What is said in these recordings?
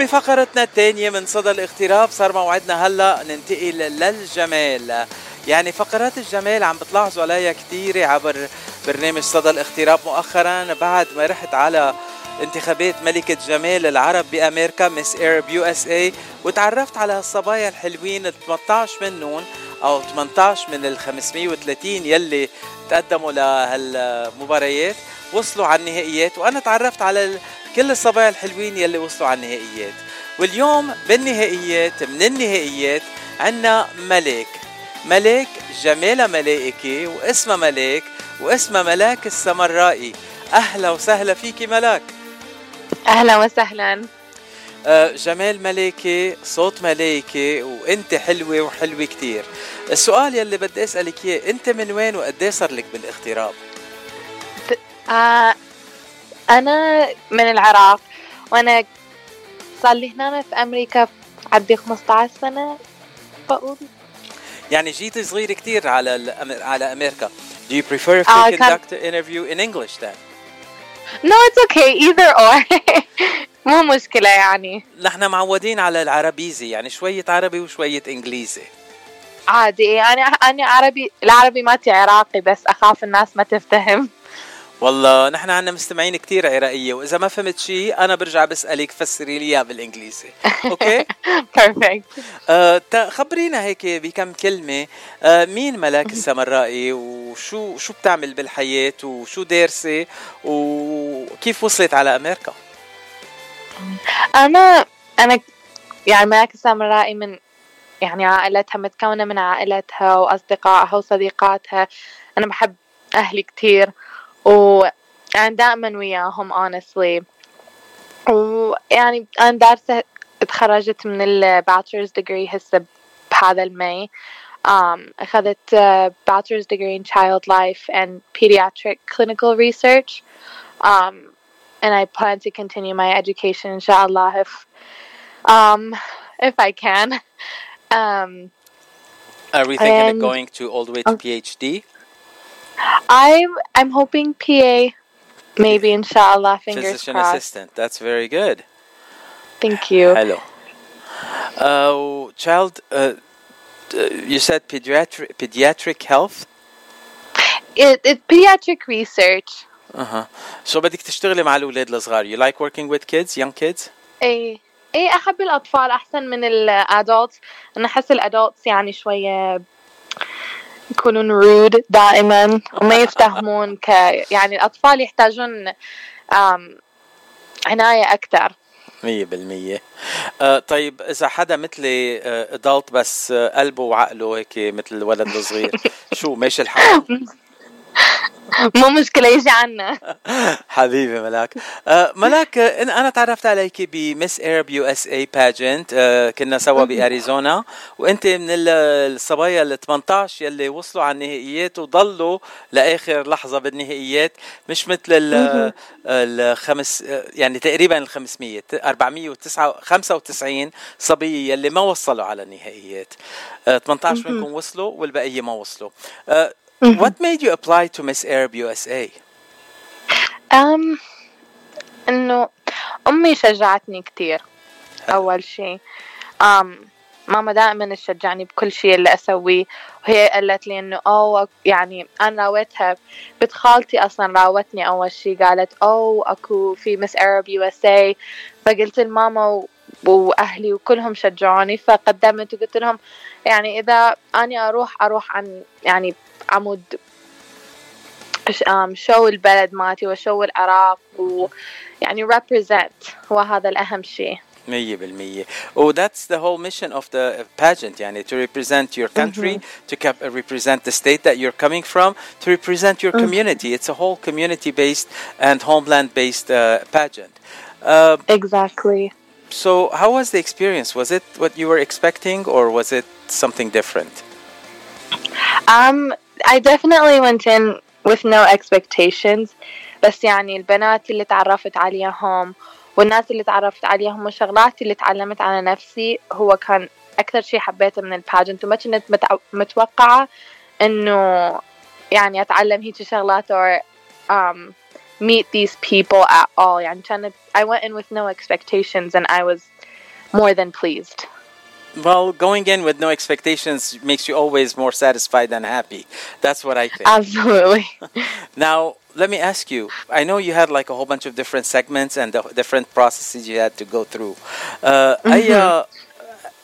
وبفقرتنا الثانية من صدى الاغتراب صار موعدنا هلا ننتقل للجمال. يعني فقرات الجمال عم بتلاحظوا عليها كثيرة عبر برنامج صدى الاغتراب. مؤخرا بعد ما رحت على انتخابات ملكة جمال العرب بأمريكا مس ايرب يو اس اي وتعرفت على هالصبايا الحلوين ال 18 منهم أو 18 من ال 530 يلي تقدموا لهالمباريات. وصلوا على النهائيات وأنا تعرفت على كل الصبايا الحلوين يلي وصلوا على النهائيات. واليوم بالنهائيات من النهائيات عنا ملاك ملاك جمالها ملائكة واسمها ملاك واسمها ملاك السمرائي. أهلا وسهلا فيكي ملاك. أهلا وسهلا. آه، جمال ملاكي صوت ملاكي وأنت حلوة وحلوة كتير. السؤال يلي بدي أسألك إياه أنت من وين وقد صار لك بالاغتراب؟ آه أنا من العراق وأنا صار لي هنا في أمريكا عندي 15 سنة. بقول يعني جيت صغير كتير على على أمريكا. Do you prefer if we كان- conduct an interview in English then? no it's okay. Either or. مو مشكلة يعني. نحن معودين على العربيزي يعني شوية عربي وشوية إنجليزي. عادي. أنا أنا عربي العربي مالتي عراقي بس أخاف الناس ما تفتهم والله نحن عنا مستمعين كتير عراقية وإذا ما فهمت شيء أنا برجع بسألك فسري لي إياه بالإنجليزي. أوكي؟ perfect. آه خبرينا هيك بكم كلمة. آه مين ملاك السمرائي وشو شو بتعمل بالحياة؟ وشو دارسة؟ وكيف وصلت على أمريكا؟ أنا أنا يعني ملاك السامرائي من يعني عائلتها متكونة من عائلتها وأصدقائها وصديقاتها. أنا بحب أهلي كتير. و يعني دائما وياهم honestly ويعني أنا دارسة تخرجت من الباتشرز degree هسه بهذا المي um, أخذت uh, bachelor's degree in child life and pediatric clinical research um, and I plan to continue my education inshallah if um, if I can um, Are we thinking of And- going to all the way to Oh. PhD? I'm I'm hoping PA maybe inshallah fingers Physician crossed assistant. That's very good. thank you Hello. Uh, child, uh, uh, you said pediatric pediatric health. it, it's pediatric research اها شو بدك تشتغلي مع الاولاد الصغار you like working with kids young kids اي اي احب الاطفال احسن من الادولتس انا احس الادولتس يعني شويه يكونون رود دائما وما يفتهمون ك يعني الأطفال يحتاجون عناية أكثر. مية بالمية. آه طيب إذا حدا مثلي آه adult بس آه قلبه وعقله هيك مثل الولد الصغير شو ماشي الحال؟ مو مشكلة يجي عنا. حبيبي ملاك. آه ملاك آه أنا تعرفت عليك بمس ايرب يو اس اي باجنت كنا سوا باريزونا وأنت من ال- الصبايا ال 18 يلي وصلوا على النهائيات وضلوا لآخر لحظة بالنهائيات مش مثل ال- الخمس آه، يعني تقريبا ال 500 495 صبية يلي ما وصلوا على النهائيات. آه 18 منكم وصلوا والبقيه ما وصلوا. آه What made you apply to Miss Arab USA? أم إنه أمي شجعتني كتير أول شي. أم ماما دائما تشجعني بكل شيء اللي أسويه. وهي قالت لي إنه أو يعني أنا راوتها بنت خالتي أصلا راوتني أول شي. قالت أو أكو في مس أرب يو اس اي فقلت لماما و... وأهلي وكلهم شجعوني. فقدمت وقلت لهم يعني إذا أنا أروح أروح عن يعني عمود ش- um, شو البلد مالتي وشو العراق ويعني represent هو هذا الأهم شيء مية بالمية oh that's the whole mission of the pageant يعني to represent your country to cap- uh, represent the state that you're coming from to represent your community it's a whole community based and homeland based uh, pageant uh, exactly so how was the experience was it what you were expecting or was it something different um, I definitely went in with no expectations بس يعني البنات اللي تعرفت عليهم والناس اللي تعرفت عليهم والشغلات اللي تعلمت على نفسي هو كان أكثر شيء حبيته من الباجنت وما كنت متع- متوقعة إنه يعني أتعلم هيك شغلات or um, meet these people at all يعني كانت I went in with no expectations and I was more than pleased. Well, going in with no expectations makes you always more satisfied and happy. That's what I think. Absolutely. now, let me ask you. I know you had like a whole bunch of different segments and the different processes you had to go through. Uh, أي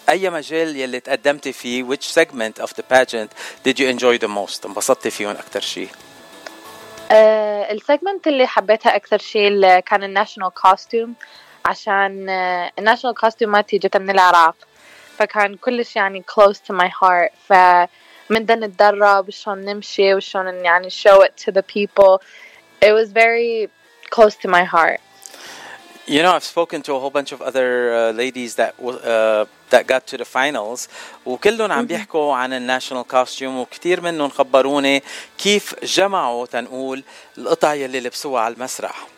أي مجال يلي تقدمتي فيه which segment of the pageant did you enjoy the most انبسطتي فيهم أكثر شيء؟ آه السيجمنت اللي حبيتها أكثر شيء اللي كان الناشونال كوستيوم عشان آه الناشونال كوستيوم مالتي جت من العراق فكان كلش يعني close to my heart فمندا نتدرب شلون نمشي وشلون يعني show it to the people it was very close to my heart You know, I've spoken to a whole bunch of other uh, ladies that uh, that got to the finals وكلهم عم بيحكوا عن الناشونال كوستيوم وكثير منهم خبروني كيف جمعوا تنقول القطع يلي لبسوها على المسرح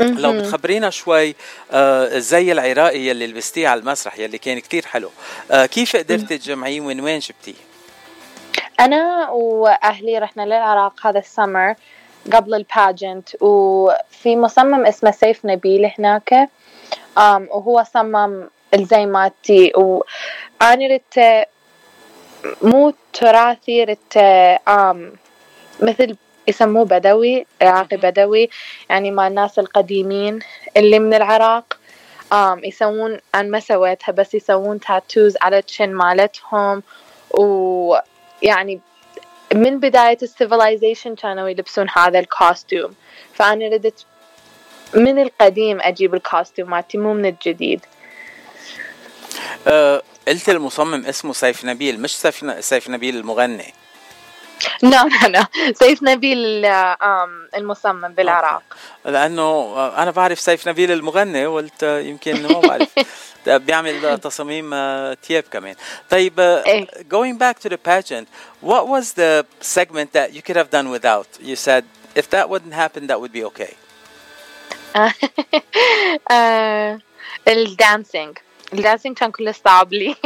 لو بتخبرينا شوي آه زي العراقي يلي لبستيه على المسرح يلي كان كتير حلو. آه كيف قدرتي تجمعيه وين وين جبتيه؟ أنا وأهلي رحنا للعراق هذا السمر قبل الباجنت وفي مصمم اسمه سيف نبيل هناك وهو صمم الزي مالتي وأنا رت مو تراثي رت مثل يسموه بدوي عراقي بدوي يعني مع الناس القديمين اللي من العراق. um, يسوون أنا ما سويتها بس يسوون تاتوز على الشن مالتهم. ويعني من بداية السيفلايزيشن كانوا يلبسون هذا الكوستيوم فأنا ردت من القديم أجيب الكوستيوم مالتي مو من الجديد. أه قلت المصمم اسمه سيف نبيل مش سيف سيف نبيل المغني. لا لا لا. سيف نبيل المصمم بالعراق. لأنه أنا بعرف سيف نبيل المغني قلت يمكن ما بعرف. بيعمل تصاميم تياب كمان. طيب going back to the pageant what was the segment that you could have done without? You said if that wouldn't happen that would be okay. الدانسينج الدانسينج كان كله صعب لي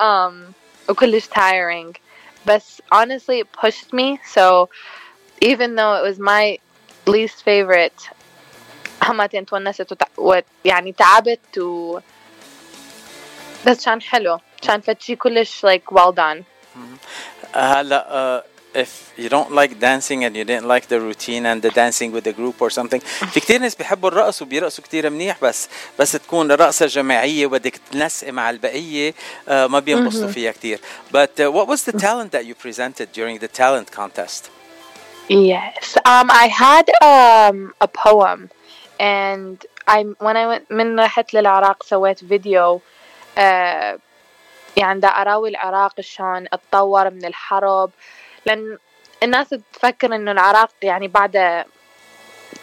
وكلش tiring. بس honestly it pushed me so even though it was my least favorite همتين تونست ويعني تعبت و بس كان حلو كان فتشي كلش like well done هلا uh, if you don't like dancing and you didn't like the routine and the dancing with the group or something في كتير ناس بيحبوا الرقص وبيرقصوا كتير منيح بس بس تكون رقصة جماعية وبدك تنسقي مع البقية uh, ما بينبسطوا فيها كتير but uh, what was the talent that you presented during the talent contest Yes, um, I had um, a poem and I when I went من رحت للعراق سويت فيديو uh, يعني دا أراوي العراق شلون اتطور من الحرب لأن الناس تفكر إنه العراق يعني بعد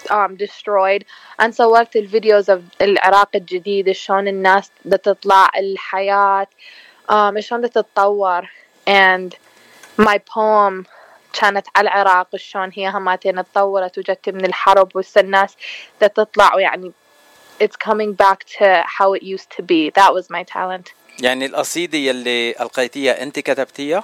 um, destroyed. أنا صورت الفيديوز العراق الجديد شلون الناس تطلع الحياة um, شلون تتطور. And my poem كانت على العراق شلون هي هماتين تطورت وجت من الحرب وهسه الناس تطلع ويعني it's coming back to how it used to be. That was my talent. يعني القصيدة يلي ألقيتيها أنت كتبتيها؟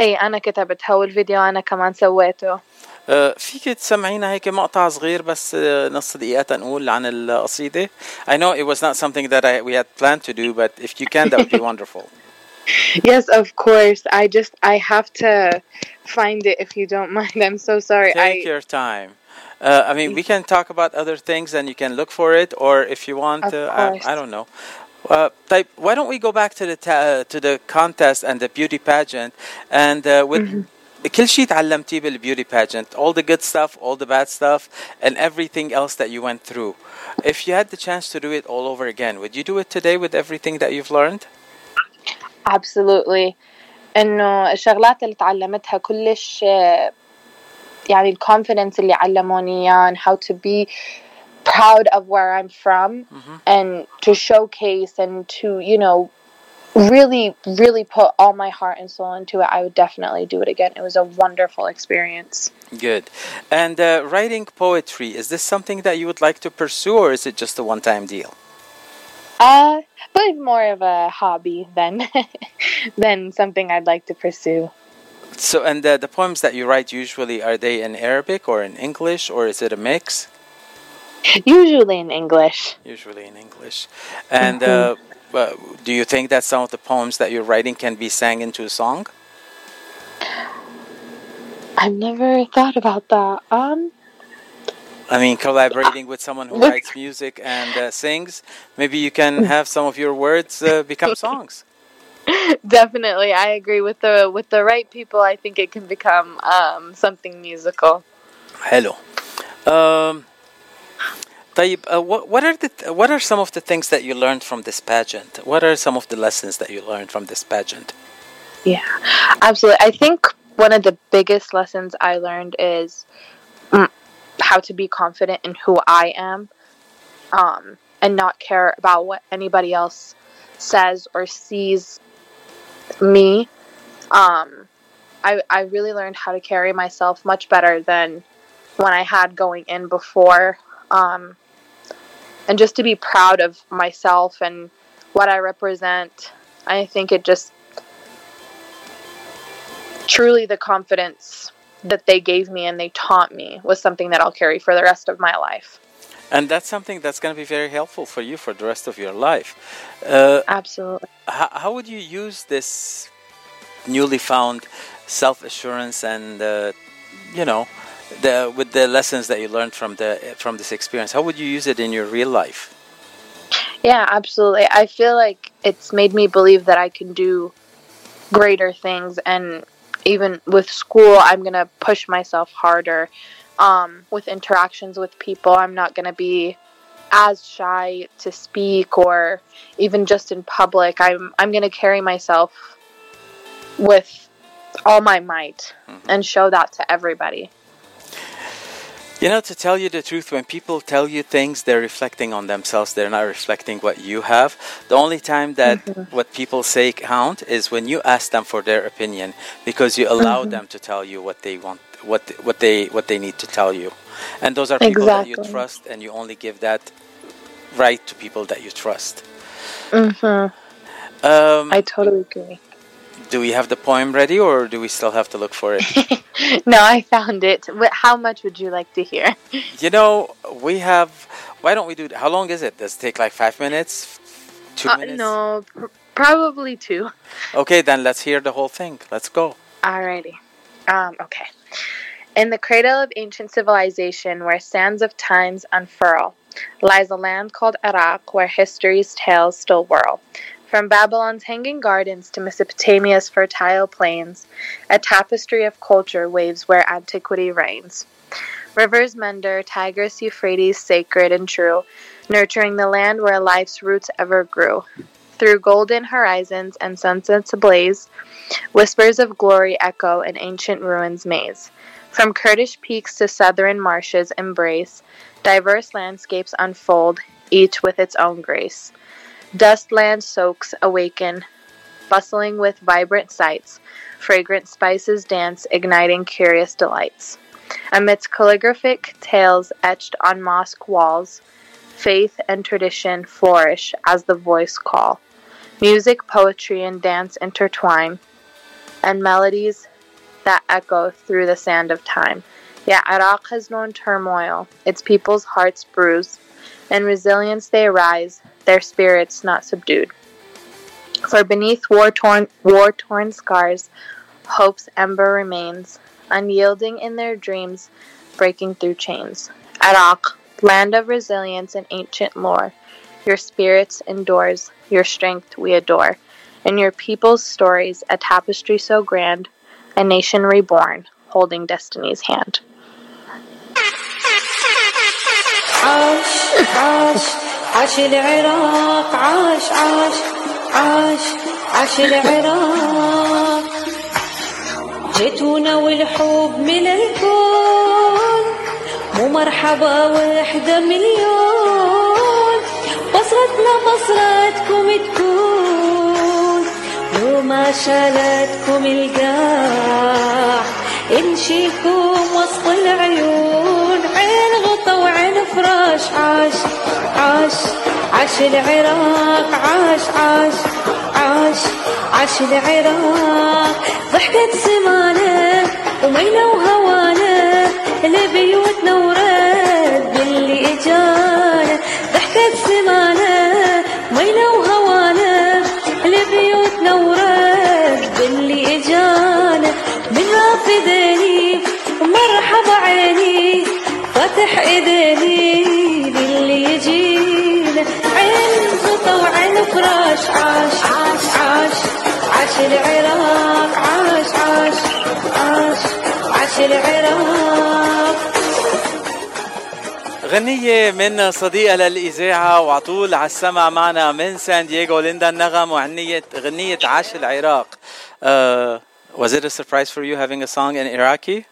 اي أنا كتبتها والفيديو أنا كمان سويته أه فيك تسمعينا هيك مقطع صغير بس نص دقيقة تنقول عن القصيدة I know it was not something that I, we had planned to do but if you can that would be wonderful Yes, of course. I just I have to find it if you don't mind. I'm so sorry. Take I, your time. Uh, I mean, we can talk about other things and you can look for it, or if you want, uh, I. I don't know. Uh, type, why don't we go back to the ta- to the contest and the beauty pageant and uh, with كل شيء تعلمتيه بالبيوتي pageant all the good stuff all the bad stuff and everything else that you went through if you had the chance to do it all over again would you do it today with everything that you've learned absolutely انه الشغلات اللي تعلمتها كلش آه، يعني الكونفidence اللي علموني اياه and how to be proud of where I'm from and to showcase and to you know really really put all my heart and soul into it I would definitely do it again. It was a wonderful experience. Good. And uh, writing poetry is this something that you would like to pursue or is it just a one-time deal? Uh but it's more of a hobby than than something I'd like to pursue. So and the, the poems that you write usually are they in arabic or in english or is it a mix Usually in English. Usually in English. And uh, mm-hmm. uh, do you think that some of the poems that you're writing can be sang into a song? I've never thought about that. Um, I mean, collaborating with someone who writes music and uh, sings, maybe you can mm. have some of your words uh, become songs. Definitely, I agree with the with the right people. I think it can become um, something musical. Hello. Um, طيب, uh, what, what are the what are some of the things that you learned from this pageant? What are some of the lessons that you learned from this pageant? Yeah, absolutely. I think one of the biggest lessons I learned is mm, how to be confident in who I am, um, and not care about what anybody else says or sees me. Um, I I really learned how to carry myself much better than when I had going in before. Um, and just to be proud of myself and what I represent. I think it just truly the confidence that they gave me and they taught me was something that I'll carry for the rest of my life. And that's something that's going to be very helpful for you for the rest of your life. Uh, Absolutely. how, how would you use this newly found self assurance and, uh, you know, the with the lessons that you learned from the from this experience? How would you use it in your real life? Yeah, absolutely. I feel like it's made me believe that I can do greater things and even with school I'm going to push myself harder. Um, with interactions with people, I'm not going to be as shy to speak or even just in public. I'm I'm going to carry myself with all my might Mhm. and show that to everybody. You know, to tell you the truth, when people tell you things, they're reflecting on themselves. They're not reflecting what you have. The only time that what people say count is when you ask them for their opinion, because you allow them to tell you what they want, what what they what they need to tell you, and those are people that you trust, and you only give that right to people that you trust. hmm Um, I totally agree. Do we have the poem ready, or do we still have to look for it? no, I found it. How much would you like to hear? you know, we have. Why don't we do? How long is it? Does it take like five minutes? Two Uh, minutes? no, pr- probably two. Okay, then let's hear the whole thing. Let's go. Alrighty. Um, okay. In the cradle of ancient civilization, where sands of times unfurl, lies a land called Iraq, where history's tales still whirl. From Babylon's hanging gardens to Mesopotamia's fertile plains, a tapestry of culture waves where antiquity reigns. Rivers Mender, Tigris, Euphrates, sacred and true, nurturing the land where life's roots ever grew. Through golden horizons and sunsets ablaze, Whispers of glory echo in ancient ruins maze. From Kurdish peaks to southern marshes embrace, diverse landscapes unfold, each with its own grace. Dust land soaks awaken, bustling with vibrant sights, fragrant spices dance, igniting curious delights. Amidst calligraphic tales etched on mosque walls, faith and tradition flourish as the voice call. Music, poetry, and dance intertwine, and melodies that echo through the sand of time. Yet Iraq has known turmoil, its people's hearts bruise. In resilience they rise, their spirits not subdued. For beneath war torn war torn scars, hope's ember remains, unyielding in their dreams, breaking through chains. Iraq, land of resilience and ancient lore, your spirits endures, your strength we adore, in your people's stories a tapestry so grand, a nation reborn, holding destiny's hand. Oh, hush, hush. Oh, عاش العراق عاش عاش عاش عاش العراق. جيتونا والحب من الكون مو مرحبا وحدة مليون. بصرتنا بصرتكم تكون لو ما شالتكم القاع نشيلكم وسط العيون عين غطا وعين فراش عاش. عاش عاش العراق عاش عاش عاش عاش العراق. ضحكت سمانه ومينا وهوانه لبيوتنا ورد باللي إجانا. ضحكت زمانه العراق غنية من صديقة للإذاعة وعطول على السمع معنا من سان دييغو ليندا النغم وغنية غنية عاش العراق. Uh, was it a surprise for you having a song in Iraqi?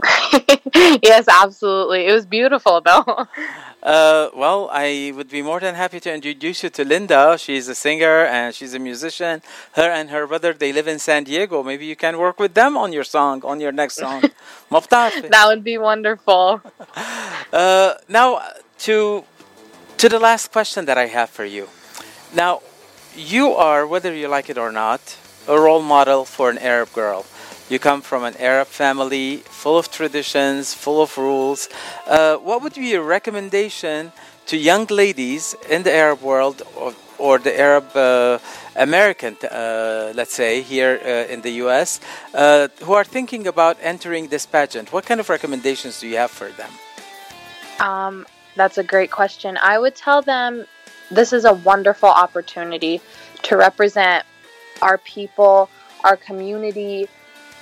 yes, absolutely. It was beautiful, though. Uh, well, I would be more than happy to introduce you to Linda. She's a singer and she's a musician. Her and her brother they live in San Diego. Maybe you can work with them on your song, on your next song. that would be wonderful. Uh, now to to the last question that I have for you. Now, you are whether you like it or not a role model for an Arab girl you come from an Arab family, full of traditions, full of rules. Uh, what would be your recommendation to young ladies in the Arab world or, or the Arab uh, American, uh, let's say, here uh, in the US, uh, who are thinking about entering this pageant? What kind of recommendations do you have for them? Um, that's a great question. I would tell them this is a wonderful opportunity to represent our people, our community,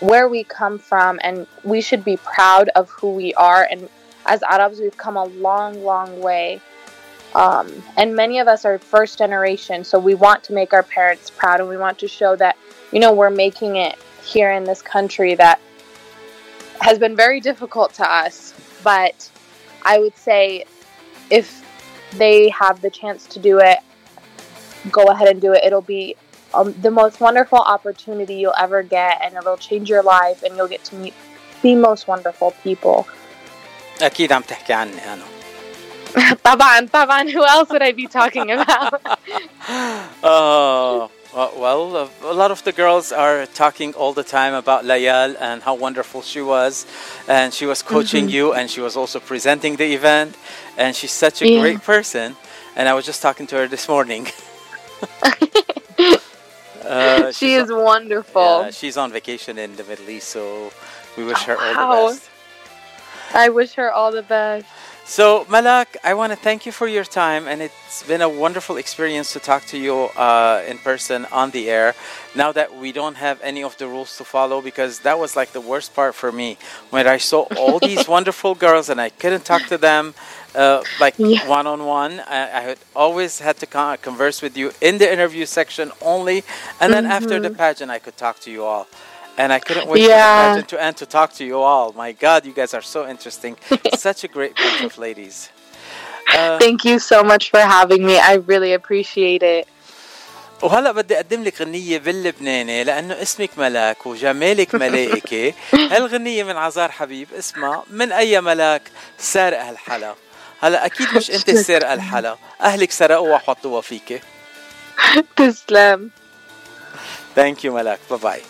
where we come from, and we should be proud of who we are. And as Arabs, we've come a long, long way. Um, and many of us are first generation, so we want to make our parents proud, and we want to show that you know we're making it here in this country that has been very difficult to us. But I would say if they have the chance to do it, go ahead and do it. It'll be um, the most wonderful opportunity you'll ever get, and it'll change your life, and you'll get to meet the most wonderful people. أكيد عم تحكي عني أنا. طبعا طبعا who else would I be talking about? Oh, well, well, uh, a lot of the girls are talking all the time about Layal and how wonderful she was. And she was coaching you and she was also presenting the event. And she's such a Yeah. great person. And I was just talking to her this morning. uh, she is on- wonderful. yeah, she's on vacation in the Middle East, so we wish Oh, her all wow. the best. I wish her all the best. So, Malak, I want to thank you for your time, and it's been a wonderful experience to talk to you uh, in person on the air. Now that we don't have any of the rules to follow, because that was like the worst part for me when I saw all these wonderful girls and I couldn't talk to them uh, like Yeah. one on one. I I had always had to con- converse with you in the interview section only, and then after the pageant, I could talk to you all. And I couldn't wait for Yeah. the pageant to end to talk to you all. My God, you guys are so interesting. Such a great bunch of ladies. Uh, Thank you so much for having me. I really appreciate it. وهلا بدي اقدم لك غنيه باللبناني لانه اسمك ملاك وجمالك ملائكه هالغنيه من عزار حبيب اسمها من اي ملاك سارق هالحلا هلا أكيد مش أنت سارقه الحلا. أهلك سرقوها وحطوها فيكي. تسلم. ثانك يو ملاك. باي باي